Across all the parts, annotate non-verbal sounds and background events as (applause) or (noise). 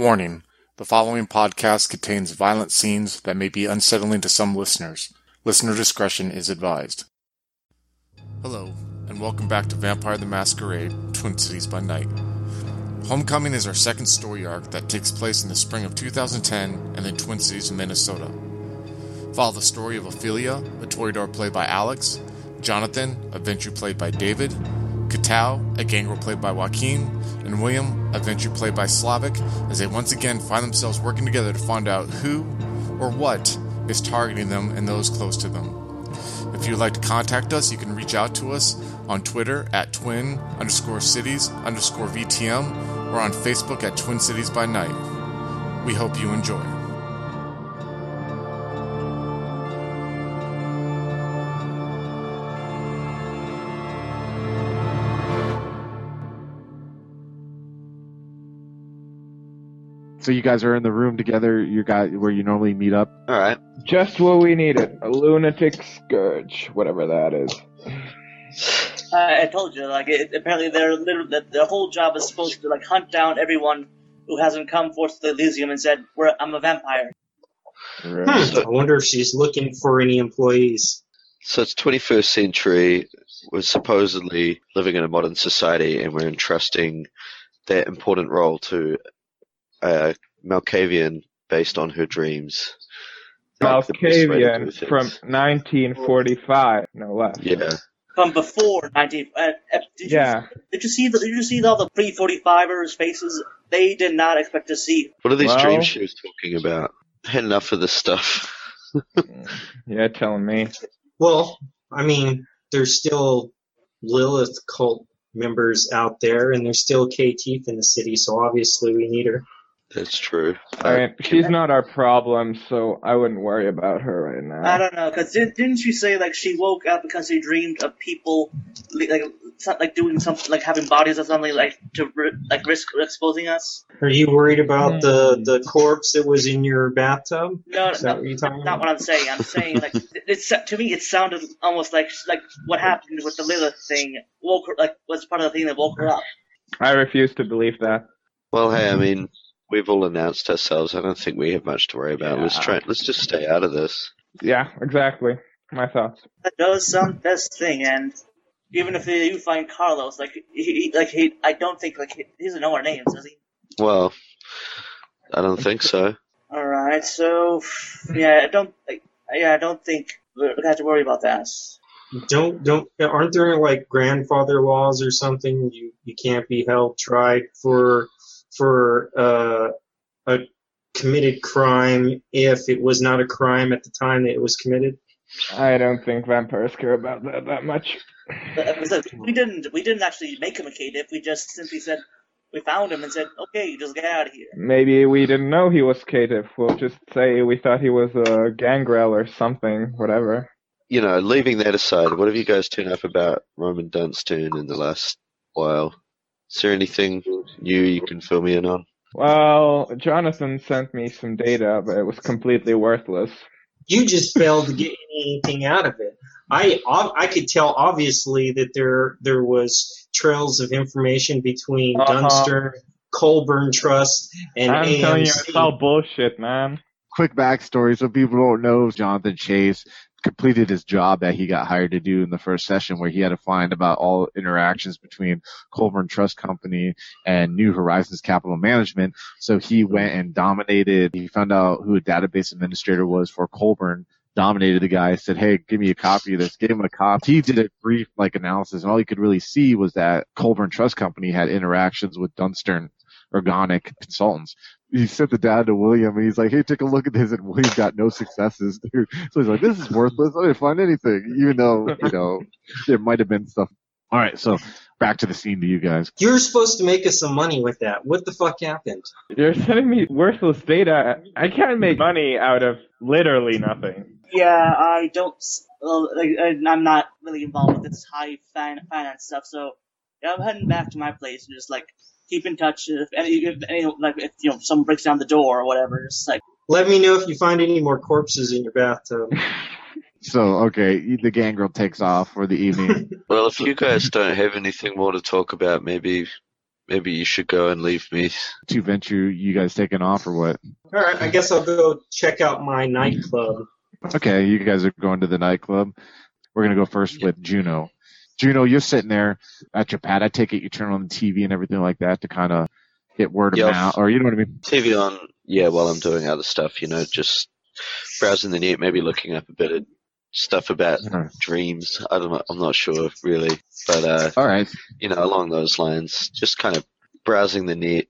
Warning: The following podcast contains violent scenes that may be unsettling to some listeners. Listener discretion is advised. Hello, and welcome back to Vampire the Masquerade Twin Cities by Night. Homecoming is our second story arc that takes place in the spring of 2010 and in Twin Cities, Minnesota. Follow the story of Ophelia, a Toreador played by Alex, Jonathan, a Ventrue played by David, Katao, a gangrel played by Joaquin, and William, a Ventrue played by Slavic, as they once again find themselves working together to find out who or what is targeting them and those close to them. If you'd like to contact us, you can reach out to us on Twitter at twin underscore cities underscore VTM or on Facebook at Twin Cities by Night. We hope you enjoy. So you guys are in the room together. You got where you normally meet up. All right. Just what we needed. A lunatic scourge, whatever that is. Uh, I told you, like, it, apparently their little, the, their whole job is supposed to like hunt down everyone who hasn't come forth to the Elysium and said, "We're I'm a vampire." Right. Hmm, I wonder if she's looking for any employees. So it's 21st century. We're supposedly living in a modern society, and we're entrusting that important role to a Malkavian based on her dreams. Like the best way to do Malkavian from 1945, no less. Yeah. From before 19. Uh, uh, did Yeah. You, did you see the? Did you see all the pre 45ers faces? They did not expect to see. What are these Well- dreams she was talking about? Had enough of this stuff. (laughs) Yeah, telling me. Well, I mean, there's still Lilith cult members out there, and there's still caitiff in the city, so obviously we need her. That's true. I mean, she's not our problem, so I wouldn't worry about her right now. I don't know, because didn't, didn't she say like she woke up because she dreamed of people like like doing something like having bodies or something like to like risk exposing us? Are you worried about Hmm. the, the corpse that was in your bathtub? No, Is no, that what you're talking not about? what I'm saying. I'm saying like it's to me it sounded almost like like what happened with the Lilith thing woke her like was part of the thing that woke her up. I refuse to believe that. Well, hey, I mean, we've all announced ourselves. I don't think we have much to worry about. Let's try. Let's just stay out of this. Yeah, exactly. My thoughts. That does sound best thing, and even if you find Carlos, like he, he like he, I don't think like he, he doesn't know our names, does he? Well, I don't think so. (laughs) All right, so yeah, I don't, like, yeah, I don't think we have to worry about that. Don't don't aren't there like grandfather laws or something? You you can't be held tried for for uh, a committed crime if it was not a crime at the time that it was committed. I don't think vampires care about that that much. But, uh, so we didn't, we didn't actually make him a caitiff. We just simply said we found him and said, okay, you just get out of here. Maybe we didn't know he was caitiff. We'll just say we thought he was a gangrel or something, whatever. You know, leaving that aside, what have you guys turned up about Roman Dunstone in the last while? Is there anything new you can fill me in on? Well, Jonathan sent me some data, but it was completely worthless. You just failed to get anything out of it. I I could tell obviously that there there was trails of information between Uh-huh. Dunster, Colburn Trust, and I'm AMC. telling you, it's all bullshit, man. Quick backstory, so people don't know. Jonathan Chase completed his job that he got hired to do in the first session, where he had to find about all interactions between Colburn Trust Company and New Horizons Capital Management. So he went and dominated. He found out who a database administrator was for Colburn. Dominated the guy, said, "Hey, give me a copy of this." Gave him a copy. He did a brief like analysis, and all he could really see was that Colburn Trust Company had interactions with Dunstern Organic Consultants he sent the data to William and he's like, Hey, take a look at this and William got no successes, (laughs) dude. So he's like, This is worthless. I didn't find anything. Even though, you know, (laughs) there might have been stuff. All right, so back to the scene to you guys. You were supposed to make us some money with that. What the fuck happened? You're sending me worthless data. I can't make money out of literally nothing. Yeah, I don't, well, like, I- I'm not really involved with this high fin- finance stuff, so yeah, I'm heading back to my place and just like keep in touch. If any, if any, like if you know someone breaks down the door or whatever, just like Let me know if you find any more corpses in your bathtub. (laughs) So, okay, the gangrel takes off for the evening. (laughs) Well, if you guys don't have anything more to talk about, maybe maybe you should go and leave me. Two Ventrue, you guys taking off or what? All right, I guess I'll go check out my nightclub. Okay, you guys are going to the nightclub. We're gonna go first with Juno. Juno, you're sitting there at your pad. I take it you turn on the TV and everything like that to kind of get word of mouth, or you know what I mean? TV on, yeah, while I'm doing other stuff, you know, just browsing the net, maybe looking up a bit of stuff about dreams. I don't know, I'm not sure really, but uh, All right. you know, along those lines, just kind of browsing the net,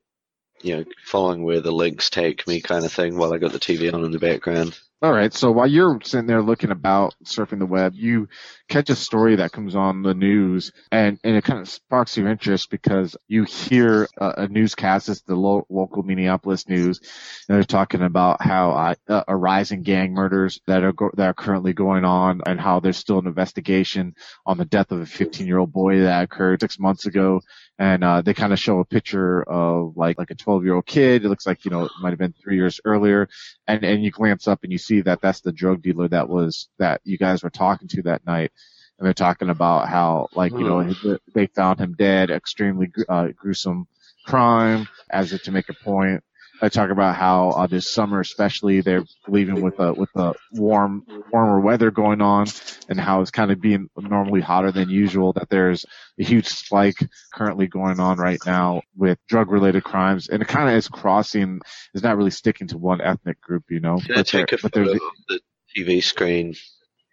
you know, following where the links take me, kind of thing, while I got the TV on in the background. All right. So while you're sitting there looking about, surfing the web, you catch a story that comes on the news, and, and it kind of sparks your interest because you hear a, newscast, it's the lo- local Minneapolis news, and they're talking about how uh, a rise in gang murders that are go- that are currently going on, and how there's still an investigation on the death of a 15 year old boy that occurred six months ago, and uh, they kind of show a picture of like like a 12 year old kid. It looks like you know it might have been three years earlier. And and you glance up and you see that that's the drug dealer that was that you guys were talking to that night and they're talking about how like you know they found him dead extremely uh, gruesome crime as if to make a point I talk about how uh, this summer, especially, they're leaving with a with a warm, warmer weather going on, and how it's kind of being normally hotter than usual. That there's a huge spike currently going on right now with drug-related crimes, and it kind of is crossing. Is not really sticking to one ethnic group, you know. Can I But, there, take a but photo there's of the TV screen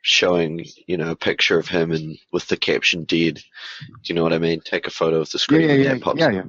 showing, you know, a picture of him and with the caption "dead"? Do you know what I mean? Take a photo of the screen yeah, and yeah, that pops yeah, yeah.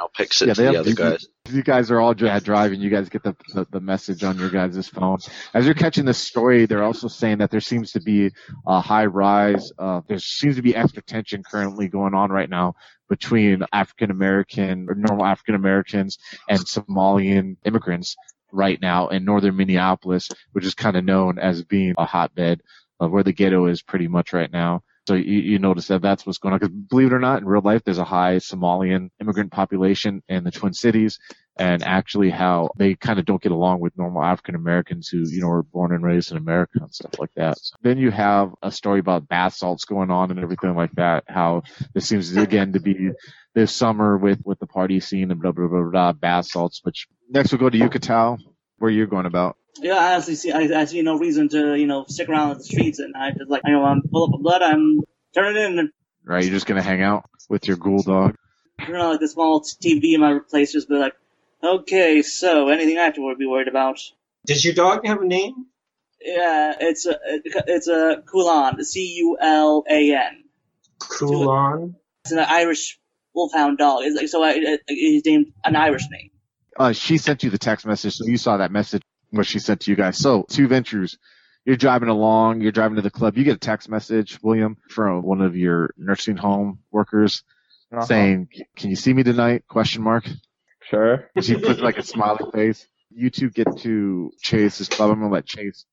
I'll pix it Yeah, to the have other these- guys. you guys are all driving. You guys get the, the the message on your guys' phone. As you're catching this story, they're also saying that there seems to be a high rise. Uh, there seems to be extra tension currently going on right now between African American or normal African Americans and Somalian immigrants right now in northern Minneapolis, which is kind of known as being a hotbed of where the ghetto is pretty much right now. So you, you notice that that's what's going on. Because believe it or not, in real life, there's a high Somalian immigrant population in the Twin Cities, and actually how they kind of don't get along with normal African Americans who, you know, were born and raised in America and stuff like that. So then you have a story about bath salts going on and everything like that. How this seems again to be this summer with with the party scene and blah blah blah blah bath salts. Which next we'll go to Yucatan where you're going about. Yeah, I honestly see. I, I see no reason to, you know, stick around in the streets at night. Just like, you know, I'm full up of blood. I'm turning in and Right, you're just gonna hang out with your ghoul dog. turn on like the small TV in my place. Just be like, okay, so anything I have to be worried about? Does your dog have a name? Yeah, it's a it's a Kulan, C U L A N. Kulon. It's an Irish wolfhound dog. It's like so. I, it, he's named an Irish name. Uh, she sent you the text message, so you saw that message what she sent to you guys. So two Ventrues. You're driving along, you're driving to the club, you get a text message, William, from one of your nursing home workers Uh-huh. saying, Can you see me tonight? Question mark. Sure. She puts like a smiley face. You two get to Chase's club. I'm gonna let Chase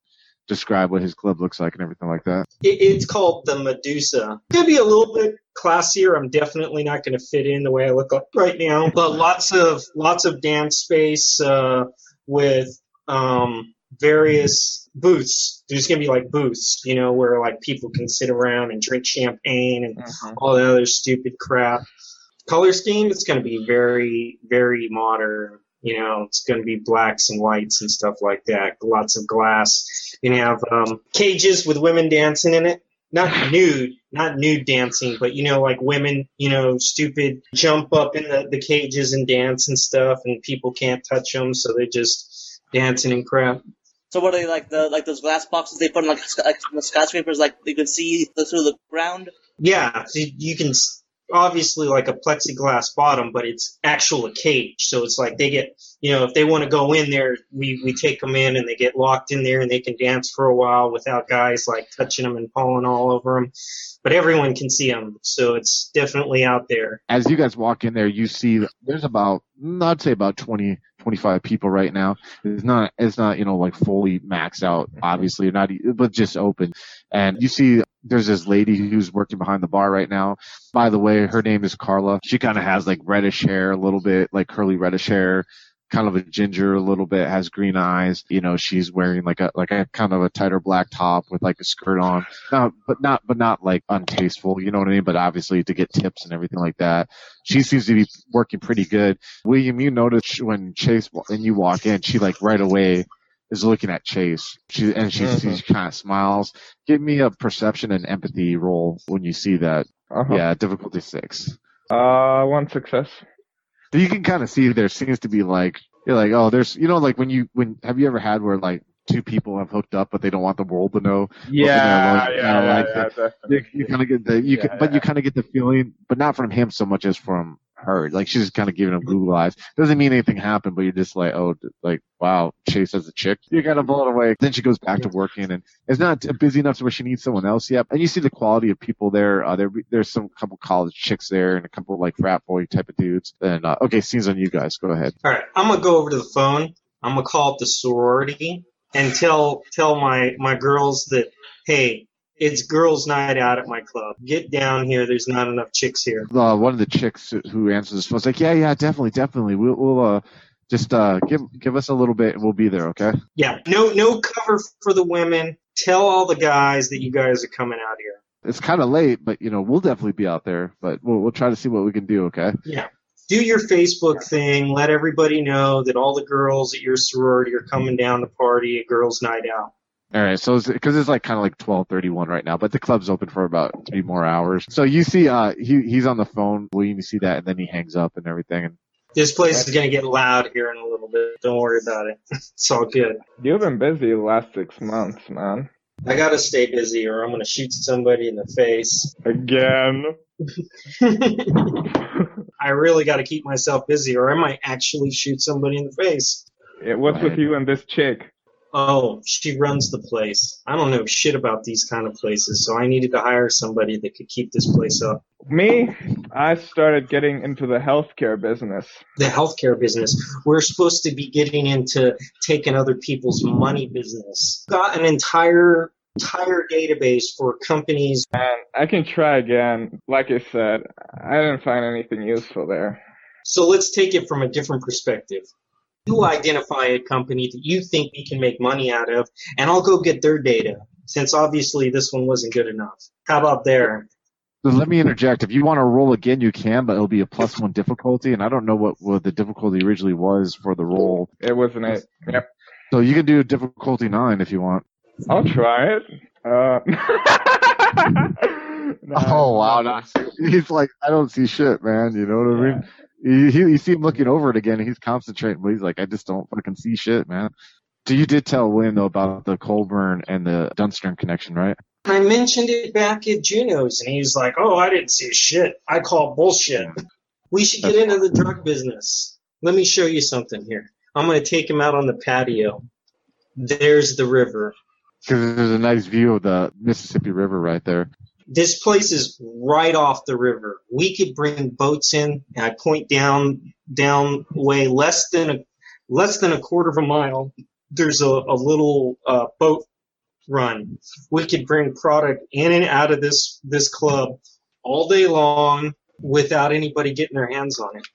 describe what his club looks like and everything like that. It, it's called the Medusa. It's gonna be a little bit classier. I'm definitely not gonna fit in the way I look like right now, but lots of lots of dance space uh, with um, various booths. There's gonna be like booths, you know, where like people can sit around and drink champagne and Mhm. all the other stupid crap. Color scheme, it's going to be very, very modern. You know, it's going to be blacks and whites and stuff like that. Lots of glass. You have um, cages with women dancing in it. Not nude, not nude dancing, but you know, like women, you know, stupid jump up in the, the cages and dance and stuff, and people can't touch them, so they're just dancing and crap. So what are they like the like those glass boxes they put in like, like the skyscrapers like you can see through the ground? Yeah, so you can obviously like a plexiglass bottom, but it's actual a cage. So it's like they get, you know, if they want to go in there, we we take them in and they get locked in there and they can dance for a while without guys like touching them and pawing all over them. But everyone can see them, so it's definitely out there. As you guys walk in there, you see there's about I'd say about 20, 25 people right now. It's not it's not you know like fully maxed out, obviously not, but just open. And you see there's this lady who's working behind the bar right now. By the way, her name is Carla. She kind of has like reddish hair, a little bit like curly reddish hair. Kind of a ginger a little bit, has green eyes. You know, she's wearing like a like a kind of a tighter black top with like a skirt on. Not, but not but not like untasteful. You know what I mean? But obviously to get tips and everything like that, she seems to be working pretty good. William, you notice when Chase and you walk in, she like right away is looking at Chase. She and she, Mhm. she kind of smiles. Give me a perception and empathy roll when you see that. Uh-huh. Yeah, difficulty six. Uh, one success. You can kind of see there seems to be like you're like oh there's you know like when you when have you ever had where like two people have hooked up but they don't want the world to know. Yeah, yeah, yeah, yeah, like yeah, that. definitely. you, you kind of get the you Yeah, can, but you kind of get the feeling but not from him so much as from her. Like she's just kind of giving him Google eyes. Doesn't mean anything happened but you're just like oh like wow Chase has a chick. You're kind of blow it away. Then she goes back to working and it's not busy enough to where she needs someone else yet. And you see the quality of people there. Uh, there there's some couple college chicks there and a couple like frat boy type of dudes. And uh, okay scenes on you guys. Go ahead. All right, I'm gonna go over to the phone. I'm gonna call up the sorority and tell tell my my girls that hey, it's girls' night out at my club. Get down here. There's not enough chicks here. uh, one of the chicks who answers the phone is like, yeah, yeah, definitely, definitely. We'll, we'll uh, just uh, give give us a little bit and we'll be there, okay? Yeah, no no cover for the women. Tell all the guys that you guys are coming out here. It's kind of late, but you know, we'll definitely be out there. But we'll we'll try to see what we can do, okay? Yeah. Do your Facebook thing. Let everybody know that all the girls at your sorority are coming down to party a girls' night out. All right, so because it's, like kind of like twelve thirty one right now, but the club's open for about three more hours. So you see, uh, he he's on the phone. William, you see that, and then he hangs up and everything. And This place is gonna get loud here in a little bit. Don't worry about it. (laughs) It's all good. You've been busy the last six months, man. I gotta stay busy or I'm gonna shoot somebody in the face. Again. (laughs) I really gotta keep myself busy or I might actually shoot somebody in the face. Yeah, what's with you and this chick? Oh, she runs the place. I don't know shit about these kind of places, so I needed to hire somebody that could keep this place up. Me, I started getting into the healthcare business. The healthcare business. We're supposed to be getting into taking other people's money business. Got an entire entire database for companies. And I can try again. Like I said, I didn't find anything useful there. So let's take it from a different perspective. You identify a company that you think we can make money out of, and I'll go get their data, since obviously this one wasn't good enough. How about there? let me interject. If you want to roll again, you can, but it'll be a plus one difficulty, and I don't know what what the difficulty originally was for the roll. It wasn't it. Yep. So you can do difficulty nine if you want. I'll try it. Uh, no, (laughs) (laughs) Oh wow, no. he's like, I don't see shit, man. You know what I mean? You, he, you see him looking over it again, and he's concentrating, but he's like, I just don't fucking see shit, man. So you did tell William though about the Colburn and the Dunstern connection, right? I mentioned it back at Juno's, and he's like, "Oh, I didn't see shit. I call bullshit. We should get into the drug business. Let me show you something here. I'm going to take him out on the patio. There's the river. Because there's a nice view of the Mississippi River right there. This place is right off the river. We could bring boats in, and I point down down way less than a less than a quarter of a mile. There's a, a little uh, boat run. We could bring product in and out of this this club all day long without anybody getting their hands on it.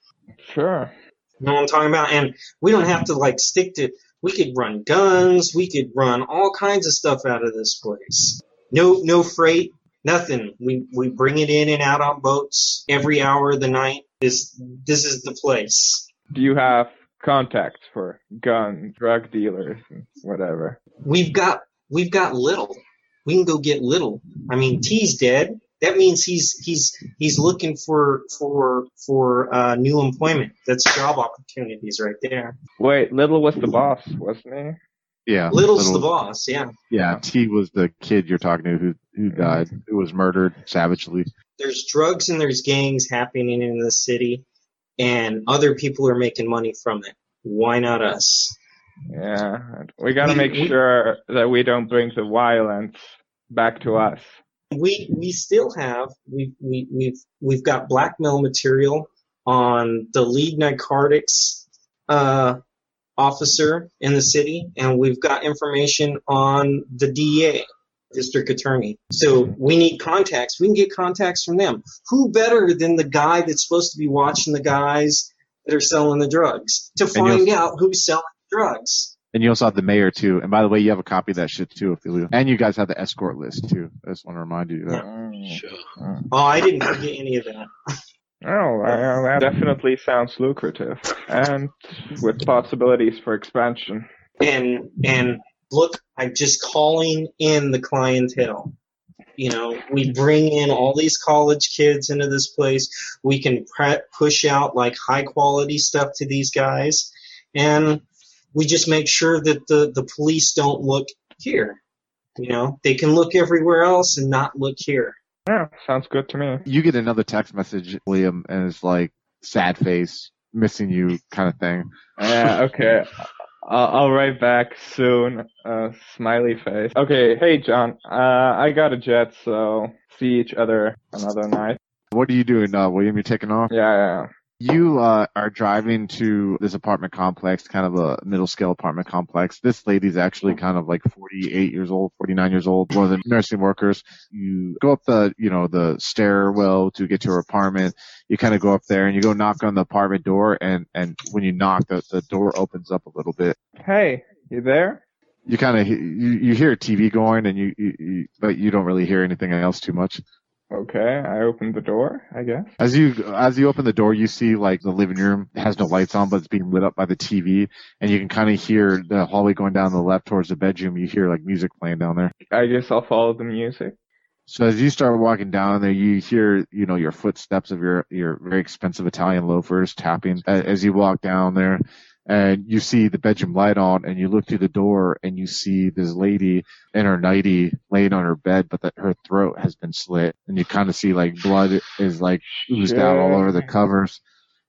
Sure. You know what I'm talking about? And we don't have to like stick to. We could run guns. We could run all kinds of stuff out of this place. No, no freight, nothing. We we bring it in and out on boats every hour of the night. This this is the place. Do you have contacts for gun, drug dealers, and whatever? We've got we've got little. We can go get little. I mean, T's dead. That means he's he's he's looking for for for uh, new employment. That's job opportunities right there. Wait, Little was the boss, wasn't he? Yeah. Little's Little- the boss. Yeah. Yeah, T was the kid you're talking to who who died, who was murdered savagely. there's drugs and there's gangs happening in the city and other people are making money from it. Why not us? Yeah. We gotta make we- sure that we don't bring the violence back to us. We we still have we we we've we've got blackmail material on the lead narcotics uh, officer in the city, and we've got information on the DA, district attorney. So we need contacts. We can get contacts from them. Who better than the guy that's supposed to be watching the guys that are selling the drugs to find out who's selling drugs. And you also have the mayor too. And by the way, you have a copy of that shit too, if Ophelia. And you guys have the escort list too. I just want to remind you of that. Mm. Sure. Oh, I didn't forget any of that. Oh, uh, that definitely sounds lucrative, and with possibilities for expansion. and and look i'm just calling in the clientele you know we bring in all these college kids into this place we can pre- push out like high quality stuff to these guys and we just make sure that the the police don't look here you know they can look everywhere else and not look here Yeah, sounds good to me. You get another text message, William, and it's like sad face, missing you kind of thing. Yeah, okay. (laughs) I'll, I'll write back soon. Uh, smiley face. Okay, hey John. Uh, I got a jet, so see each other another night. What are you doing, uh, William? You're taking off? Yeah, yeah. You uh, are driving to this apartment complex, kind of a middle scale apartment complex. This lady's actually kind of like 48 years old, 49 years old, one of the nursing workers. You go up the, you know, the stairwell to get to her apartment. You kind of go up there and you go knock on the apartment door, and and when you knock, the the door opens up a little bit. Hey, you there? You kind of you you hear TV going, and you, you, you but you don't really hear anything else too much. Okay, I opened the door, I guess. As you as you open the door, you see like the living room has no lights on, but it's being lit up by the TV, and you can kind of hear the hallway going down the left towards the bedroom. You hear like music playing down there. I guess I'll follow the music. So as you start walking down there, you hear you know your footsteps of your your very expensive Italian loafers tapping as you walk down there, and you see the bedroom light on, and you look through the door, and you see this lady in her nightie laying on her bed, but that her throat has been slit, and you kind of see like blood is like oozed out all over the covers,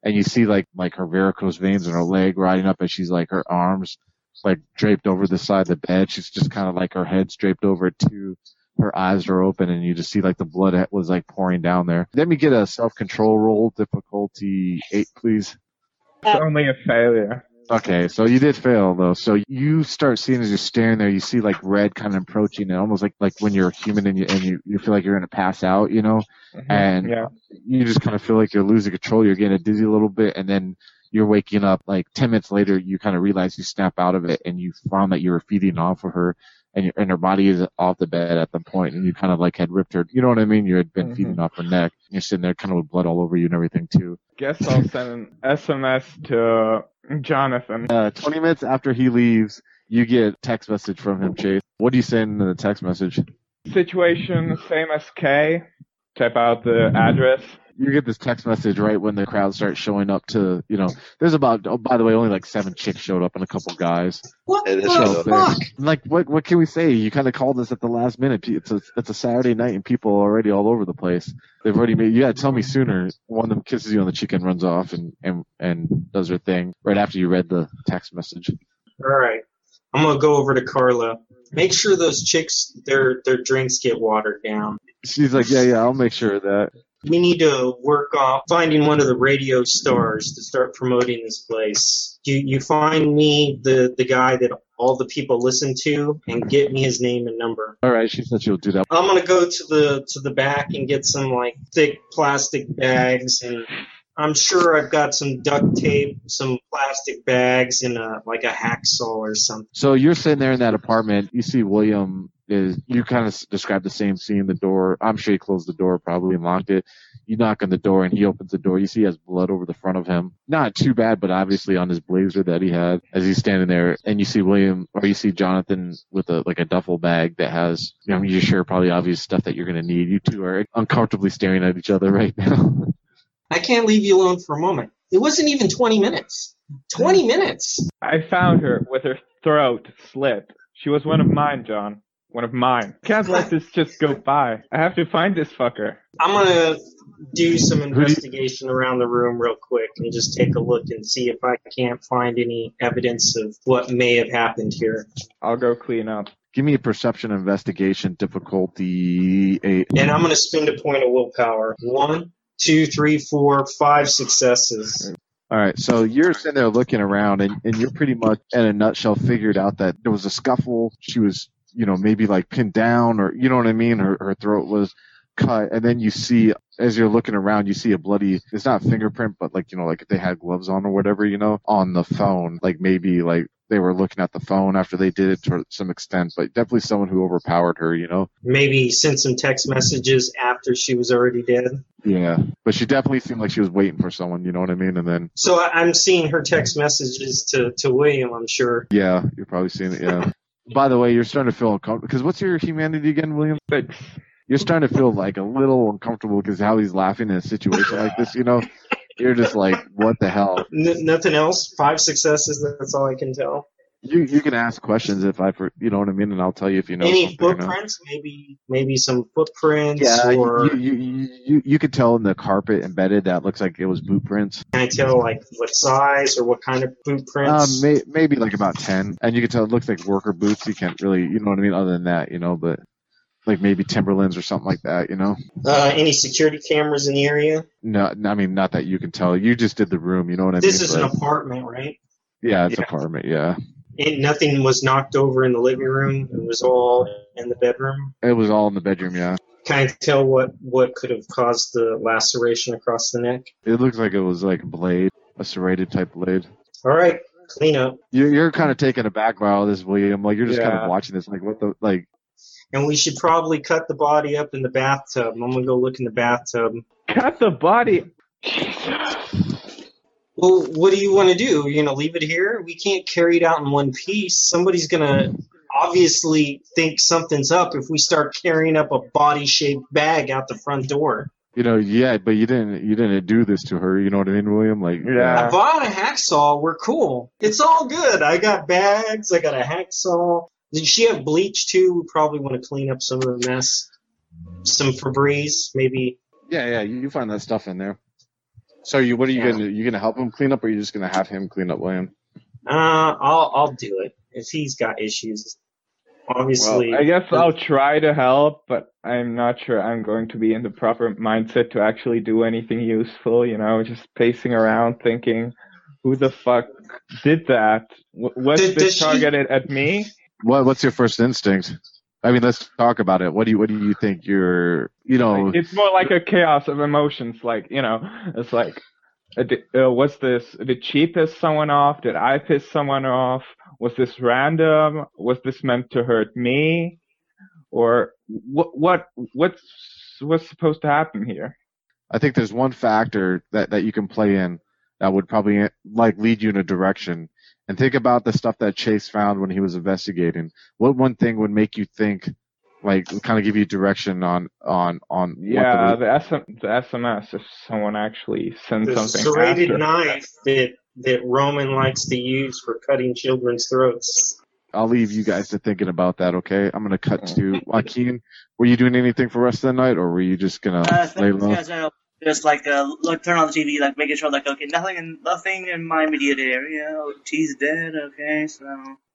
and you see like like her varicose veins in her leg riding up, and she's like her arms like draped over the side of the bed. She's just kind of like her head's draped over it too. Her eyes are open, and you just see like the blood was like pouring down there. Let me get a self control roll, difficulty eight, please. It's only a failure. Okay, so you did fail though. So you start seeing as you're staring there, you see like red kind of approaching, and almost like like when you're human and you and you, you feel like you're gonna pass out, you know. Mhm, And yeah, you just kind of feel like you're losing control. You're getting dizzy a little bit, and then you're waking up. Like ten minutes later, you kind of realize you snap out of it, and you found that you were feeding off of her, and your, and her body is off the bed at the point, and you kind of like had ripped her. You know what I mean? You had been Mhm. feeding off her neck. You're sitting there, kind of with blood all over you and everything too. guess I'll send an SMS to Jonathan. Uh, 20 minutes after he leaves, you get text message from him, Chase. What do you send in the text message? Situation same as K. Type out the address. You get this text message right when the crowd starts showing up to, you know, there's about, oh, by the way, only like seven chicks showed up and a couple guys. what the really fuck Like, what, what can we say? You kind of called us at the last minute. It's a, it's a Saturday night and people are already all over the place. They've already made, you gotta tell me sooner. One of them kisses you on the cheek and runs off and, and, and does her thing right after you read the text message. all right i'm gonna go over to carla make sure those chicks their their drinks get watered down She's like, yeah, yeah, I'll make sure of that. We need to work on finding one of the radio stars to start promoting this place. You you find me the the guy that all the people listen to and get me his name and number. All right, she said she'll do that. I'm gonna go to the to the back and get some like thick plastic bags and I'm sure I've got some duct tape, some plastic bags, and a like a hacksaw or something. So you're sitting there in that apartment. You see William is. You kind of describe the same scene. The door. I'm sure he closed the door, probably and locked it. You knock on the door, and he opens the door. You see he has blood over the front of him. Not too bad, but obviously on his blazer that he had as he's standing there. And you see William, or you see Jonathan with a like a duffel bag that has. You know, you're sure probably obvious stuff that you're gonna need. You two are uncomfortably staring at each other (laughs) right now. I can't leave you alone for a moment. It wasn't even 20 minutes. 20 minutes. I found her with her throat slit. She was one of mine, John. One of mine. Can't let this just go by. I have to find this fucker. I'm gonna do some investigation around the room real quick and just take a look and see if I can't find any evidence of what may have happened here. I'll go clean up. Give me a perception investigation difficulty eight. And I'm gonna spend a point of willpower. One, two, three, four, five successes. All right, so you're sitting there looking around, and, and you're pretty much, in a nutshell, figured out that there was a scuffle. She was, you know, maybe like pinned down, or you know what I mean. Her her throat was cut, and then you see as you're looking around, you see a bloody. It's not fingerprint, but like you know, like if they had gloves on or whatever, you know, on the phone. Like maybe like they were looking at the phone after they did it to some extent, but definitely someone who overpowered her, you know. Maybe sent some text messages after she was already dead. Yeah, but she definitely seemed like she was waiting for someone, you know what I mean? And then So I'm seeing her text messages to, to William, I'm sure. yeah, you're probably seeing it. Yeah. By the way, you're starting to feel uncomfortable because what's your humanity again, William? Six. You're starting to feel like a little uncomfortable because how he's laughing in a situation like this, you know. You're just like, what the hell? N- nothing else? Five successes, that's all I can tell. You you can ask questions if I, for, you know what I mean, and I'll tell you if you know Any something. or not. footprints? Maybe maybe some footprints Yeah, or you, you, you, you, could tell in the carpet embedded that looks like it was boot prints. can I tell like what size or what kind of Um, footprints? may, maybe like about 10. And you can tell it looks like worker boots. You can't really, you know what I mean, other than that, you know, but like maybe Timberlands or something like that, you know? Uh, any security cameras in the area? No, I mean, not that you can tell. You just did the room, you know what I This mean? This is an apartment, right? yeah, it's yeah. apartment, yeah. And nothing was knocked over in the living room. It was all in the bedroom. It was all in the bedroom, yeah. Can I tell what what could have caused the laceration across the neck? It looks like it was like a blade, a serrated type blade. All right, clean up. You're, you're kind of taken aback by all this, William. Like, you're just kind of watching this, like, what the, like, And we should probably cut the body up in the bathtub. I'm gonna go look in the bathtub. Cut the body. Well, what do you want to do? You're gonna leave it here? We can't carry it out in one piece. Somebody's gonna obviously think something's up if we start carrying up a body-shaped bag out the front door. you know, yeah, but you didn't, you didn't do this to her, you know what I mean, William? Like, Yeah. I bought a hacksaw. We're cool. It's all good. I got bags. I got a hacksaw. Did she have bleach too? We probably want to clean up some of the mess. Some Febreze, maybe. Yeah, yeah, you, you find that stuff in there. So you, what are you Yeah. gonna? You gonna help him clean up, or are you just gonna have him clean up, William? Uh, I'll I'll do it if he's got issues. Obviously, Well, I guess I'll try to help, but I'm not sure I'm going to be in the proper mindset to actually do anything useful. You know, just pacing around thinking, who the fuck did that? W- was Did- this does she- targeted at me? What What's your first instinct? I mean, let's talk about it. What do you What do you think? You're, you know, it's more like a chaos of emotions. Like you know, it's like, uh, uh, was this did she piss someone off? Did I piss someone off? Was this random? Was this meant to hurt me? Or what? What? What's what's supposed to happen here? I think there's one factor that that you can play in that would probably like lead you in a direction. And think about the stuff that Chase found when he was investigating. What one thing would make you think, like, kind of give you direction on on on Yeah, what the, the, SM, the SMS. If someone actually sends the something serrated after. knife that that Roman likes to use for cutting children's throats. I'll leave you guys to thinking about that. Okay, I'm gonna cut to Joaquin. Were you doing anything for the rest of the night, or were you just gonna Uh, lay th- low? Just like uh, look, turn on the TV, like making sure, like okay, nothing, in, nothing in my immediate area. Oh, she's dead. Okay, so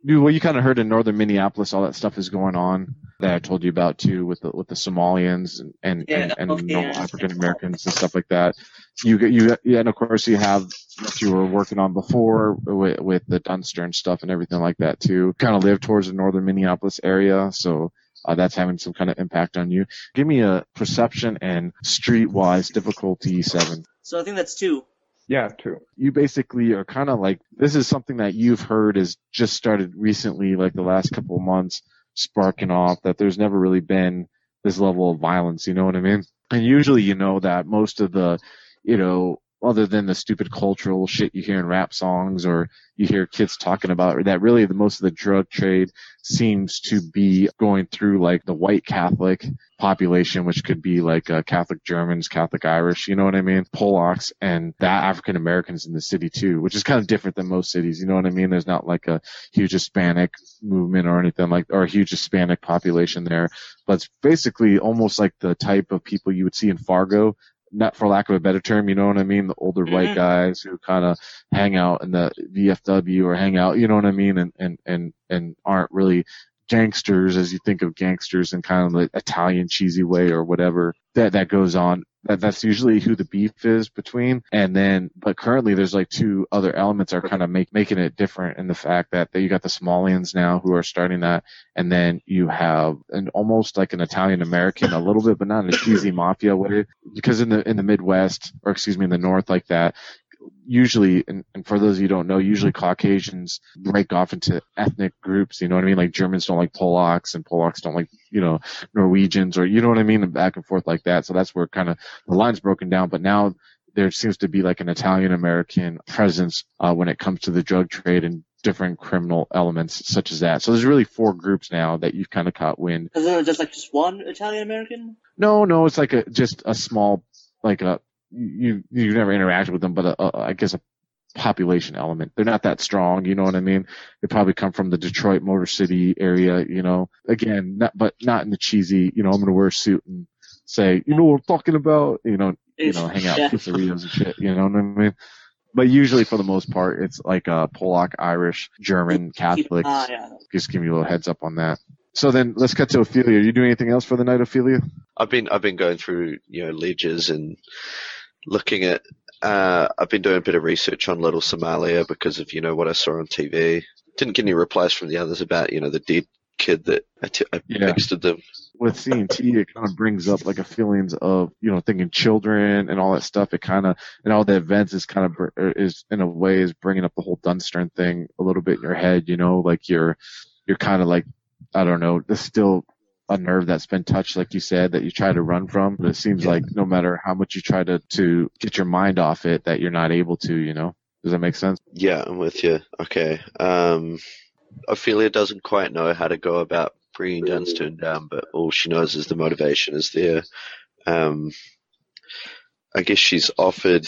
Dude, well, you kind of heard in northern Minneapolis, all that stuff is going on that I told you about too, with the with the Somalians and and Yeah, and, and know, yeah. African Americans and stuff like that. You get you yeah, and of course you have what you were working on before with with the Dunster and stuff and everything like that too. Kind of live towards the northern Minneapolis area, so. Uh, that's having some kind of impact on you. Give me a perception and streetwise difficulty seven. so I think that's two. Yeah, two. you basically are kind of like this is something that you've heard has just started recently, like the last couple of months, sparking off that there's never really been this level of violence. You know what I mean? And usually, you know that most of the, you know, other than the stupid cultural shit you hear in rap songs or you hear kids talking about, that really the most of the drug trade seems to be going through like the white Catholic population, which could be like uh, Catholic Germans, Catholic Irish, you know what I mean? Polacks and that African Americans in the city too, which is kind of different than most cities, you know what I mean? There's not like a huge Hispanic movement or anything like, or a huge Hispanic population there, but it's basically almost like the type of people you would see in Fargo. Not for lack of a better term, you know what I mean? The older white Mhm. guys who kind of hang out in the VFW or hang out, you know what I mean? And, and, and, and aren't really gangsters as you think of gangsters in kind of the Italian cheesy way or whatever that that goes on That that's usually who the beef is between. And then, but currently there's like two other elements are kind of make, making it different in the fact that, that you got the Somalians now who are starting that. And then you have an almost like an Italian American a little bit, but not in a cheesy mafia way. Because in the, in the Midwest, or excuse me, in the North like that, usually, and, and for those of you who don't know, usually Caucasians break off into ethnic groups. You know what I mean? Like Germans don't like Polacks, and Polacks don't like you know Norwegians, or you know what I mean, and back and forth like that. So that's where kind of the line's broken down. But now there seems to be like an Italian American presence uh, when it comes to the drug trade and different criminal elements such as that. So there's really four groups now that you've kind of caught wind. Is there just like just one Italian American? No, no, it's like a just a small like a you you've never interacted with them, but a, a, I guess a population element. They're not that strong, you know what I mean? They probably come from the Detroit Motor City area, you know. Again, not but not in the cheesy, you know, I'm gonna wear a suit and say, you know what I'm talking about, you know, you know, hang out Yeah. pizzerias and shit, you know what I mean? But usually for the most part it's like uh Polak, Irish, German, Catholics. Ah, yeah. Just give you a little heads up on that. So then let's cut to Ophelia. Are you doing anything else for the night, Ophelia? I've been I've been going through you know ledgers and looking at. Uh, I've been doing a bit of research on Little Somalia because of you know what I saw on TV. Didn't get any replies from the others about you know the dead kid that I, t- I Yeah. texted them. with seeing T, it kind of brings up like a feelings of you know thinking children and all that stuff. It kind of and all the events is kind of br- er, is in a way is bringing up the whole Dunstern thing a little bit in your head. You know, like you're you're kind of like I don't know. There's still a nerve that's been touched, like you said, that you try to run from. But it seems Yeah. like no matter how much you try to to get your mind off it, that you're not able to. You know, does that make sense? Yeah, I'm with you. Okay. Um, Ophelia doesn't quite know how to go about bringing Dunstone down, but all she knows is the motivation is there. Um, I guess she's offered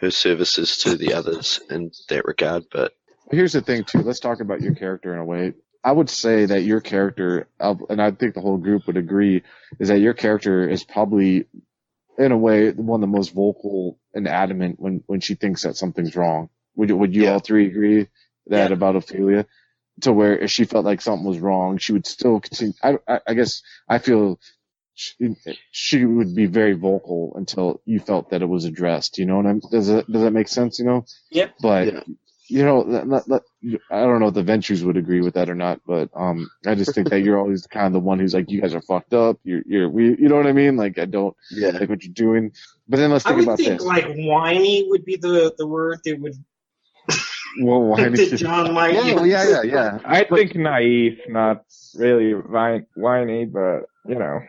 her services to the others in that regard, but Here's the thing too. Let's talk about your character in a way. I would say that your character, and I think the whole group would agree, is that your character is probably, in a way, one of the most vocal and adamant when when she thinks that something's wrong. Would you- would you Yeah. all three agree that Yeah. about Ophelia? To where if she felt like something was wrong, she would still continue. I I, I guess I feel. She, she would be very vocal until you felt that it was addressed. You know what I'm? Does it does that make sense? You know. Yep. But Yeah. You know, let- let- let- I don't know if the Ventrues would agree with that or not, but um, I just think that you're always kind of the one who's like, you guys are fucked up. You're, you're, we, you know what I mean? Like, I don't yeah. like what you're doing. But then let's I think would about think this. like whiny would be the, the word that would well, why (laughs) that did John might yeah, well, yeah, yeah, yeah. I think naive, not really whine- whiny, but you know.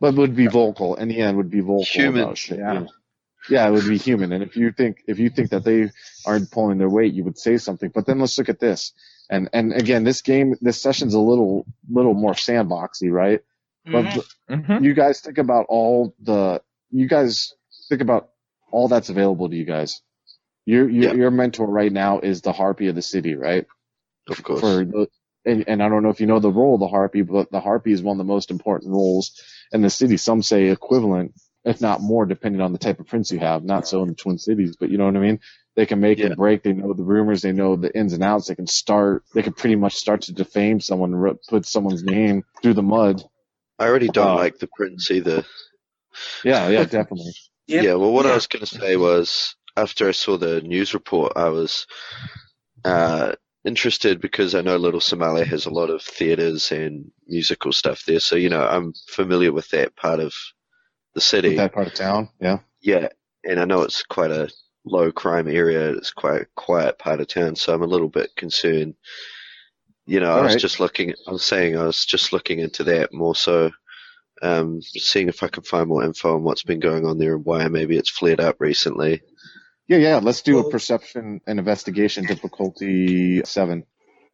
But would be vocal. In the end, would be vocal Human. about shit. Yeah. Yeah. Yeah, it would be human. And if you think if you think that they aren't pulling their weight, you would say something. But then let's look at this. And and again, this game, this session's a little little more sandboxy, right? But Mhm. Mhm. you guys think about all the you guys think about all that's available to you guys. Your your, Yeah. your mentor right now is the harpy of the city, right? Of course. For the, and, and I don't know if you know the role of the harpy, but the harpy is one of the most important roles in the city. Some say equivalent, if not more, depending on the type of prince you have. Not so in the Twin Cities, but you know what I mean. They can make Yeah. and break. They know the rumors. They know the ins and outs. They can start. They can pretty much start to defame someone, put someone's name through the mud. I already don't Uh, like the prince either. Yeah, yeah, (laughs) definitely. Yep. Yeah, well, what I was going to say was after I saw the news report, I was uh, interested because I know Little Somalia has a lot of theaters and musical stuff there. So, you know, I'm familiar with that part of the city. that part of town. Yeah. Yeah, and I know it's quite a low crime area. It's quite a quiet part of town, so I'm a little bit concerned. You know, I was right. just looking. I was saying I was just looking into that more so, um, seeing if I can find more info on what's been going on there and why maybe it's flared up recently. Yeah, yeah. Let's do a perception and investigation difficulty seven.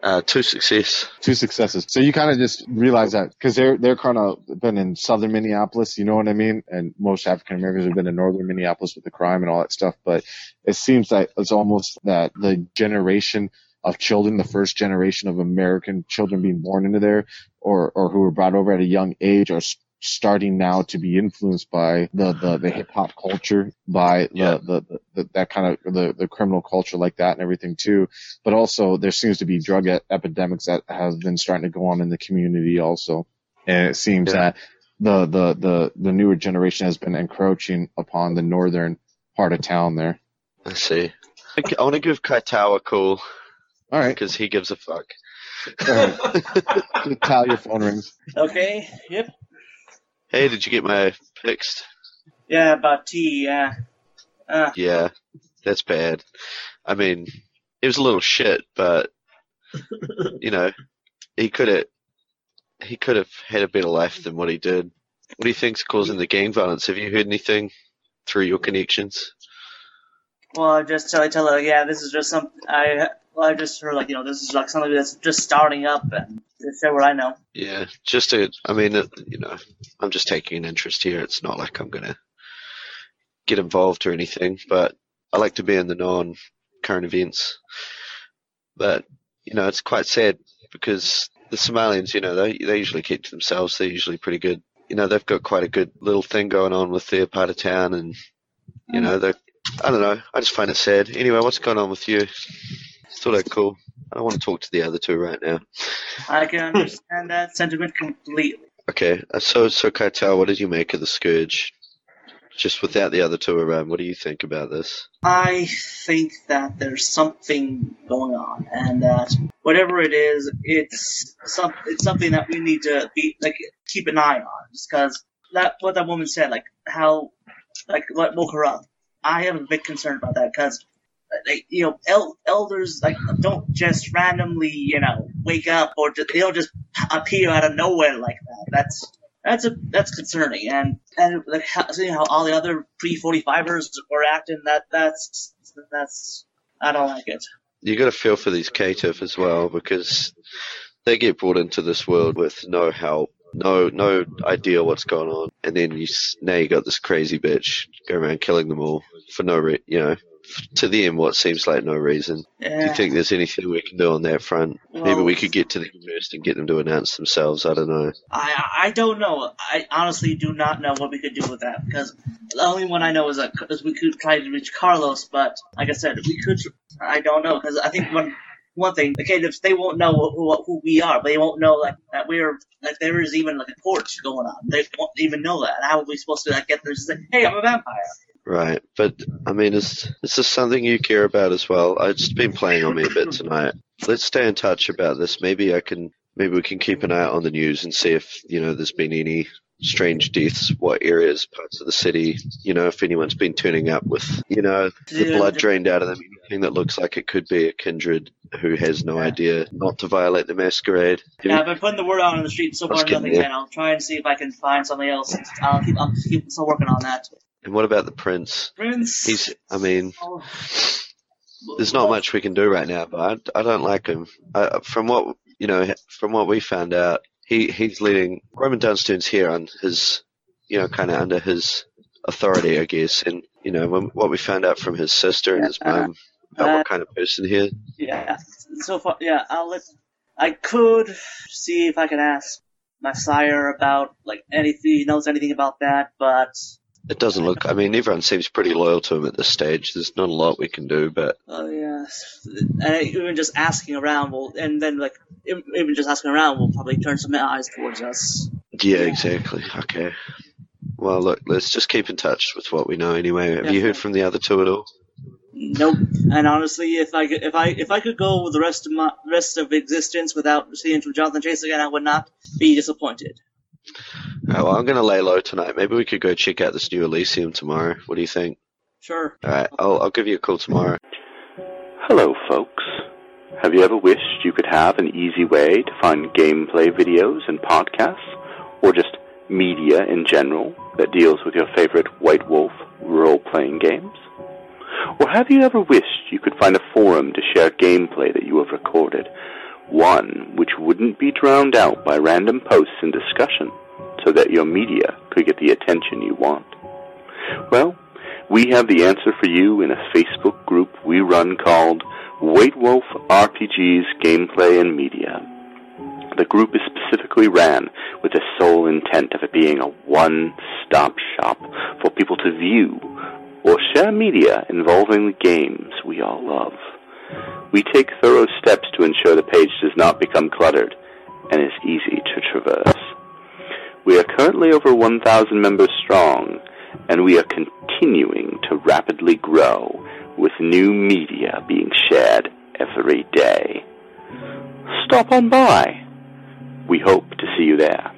Uh, two success. Two successes. So you kind of just realize that because they're they're kind of been in southern Minneapolis, you know what I mean? And most African Americans have been in northern Minneapolis with the crime and all that stuff. But it seems like it's almost that the generation of children, the first generation of American children being born into there, or or who were brought over at a young age, are starting now to be influenced by the the, the ah. hip hop culture, by Yeah. the, the, the that kind of the the criminal culture like that and everything too but also there seems to be drug e- epidemics that have been starting to go on in the community also. And it seems Yeah. that the, the, the, the newer generation has been encroaching upon the northern part of town there. I see. I, I want to give Kaitawa a call All right. because he gives a fuck. All right. (laughs) Cal, your phone rings. Okay. Yep. Hey, did you get my fixed? Yeah, about T. Yeah. Uh, Yeah, that's bad. I mean, it was a little shit, but you know, he could have he could have had a better life than what he did. What do you think's causing the gang violence? Have you heard anything through your connections? well, I just tell tell her, yeah, this is just some. I well, I just heard like you know this is like something that's just starting up and to say what I know. Yeah, just to, I mean, you know, I'm just taking an interest here. It's not like I'm gonna get involved or anything, but I like to be in the know on current events. But you know, it's quite sad because the Somalians, you know, they they usually keep to themselves. They're usually pretty good. You know, they've got quite a good little thing going on with their part of town, and you know, they. I don't know. I just find it sad. Anyway, what's going on with you? Thought I'd call. I don't want to talk to the other two right now. I can understand that sentiment completely. Okay, uh, so so Kaitel, what did you make of the scourge? Just without the other two around, what do you think about this? I think that there's something going on, and that whatever it is, it's some it's something that we need to be like keep an eye on, just because that what that woman said, like how like what woke her up. I am a bit concerned about that because. Like, you know, el- elders like don't just randomly, you know, wake up or they don't just appear out of nowhere like that. That's that's a that's concerning, and and like how, seeing how all the other pre forty fivers were acting, that that's that's I don't like it. You got to feel for these Caitiff as well because they get brought into this world with no help, no no idea what's going on, and then you now you got this crazy bitch go around killing them all for no re- you know, to them what seems like no reason. Do you think there's anything we can do on that front? Maybe we could get to them first and get them to announce themselves. I don't know. I I don't know. I honestly do not know what we could do with that because the only one I know is that is we could try to reach Carlos, but like I said, we could. I don't know because I think one one thing the Caitiffs they won't know who, who we are, but they won't know like that we're like there is even like a torch going on. They won't even know that. How are we supposed to like get there? and Say, hey, I'm a vampire. Right, but I mean, is is this something you care about as well? It's been playing on me a bit tonight. Let's stay in touch about this. Maybe I can, maybe we can keep an eye out on the news and see if you know there's been any strange deaths, what areas, parts of the city, you know, if anyone's been turning up with, you know, the Yeah, blood drained out of them, anything that looks like it could be a kindred who has no Yeah. idea not to violate the masquerade. Yeah, I've been putting the word out on the street so far, nothing yet. I'll try and see if I can find something else. I'll keep, I'll keep still working on that. And what about the prince? Prince. He's, I mean, oh, there's not much we can do right now, but I, I don't like him. I, from what you know, from what we found out, he he's leading Roman Dunstan's here on his, you know, kind of under his authority, I guess. And you know, when, what we found out from his sister and his mum about Uh, what kind of person he is. Yeah. So far, yeah. I'll let. I could see if I can ask my sire about like anything he knows anything about that, but It doesn't look. I mean, everyone seems pretty loyal to him at this stage. There's not a lot we can do, but oh yes, and even just asking around will, and then like even just asking around will probably turn some eyes towards us. yeah, exactly. Okay. Well, look, let's just keep in touch with what we know anyway. Have you heard from the other two at all? Nope. And honestly, if I could, if I if I could go with the rest of my rest of existence without seeing from Jonathan Chase again, I would not be disappointed. Oh, well, I'm going to lay low tonight. Maybe we could go check out this new Elysium tomorrow. What do you think? Sure. All right, I'll I'll give you a call tomorrow. Hello, folks. Have you ever wished you could have an easy way to find gameplay videos and podcasts, or just media in general that deals with your favorite White Wolf role playing games? Or have you ever wished you could find a forum to share gameplay that you have recorded, one which wouldn't be drowned out by random posts and discussion, so that your media could get the attention you want? Well, we have the answer for you in a Facebook group we run called White Wolf RPGs Gameplay and Media. The group is specifically ran with the sole intent of it being a one-stop shop for people to view or share media involving the games we all love. We take thorough steps to ensure the page does not become cluttered and is easy to traverse. We are currently over 1,000 members strong, and we are continuing to rapidly grow with new media being shared every day. Stop on by. We hope to see you there.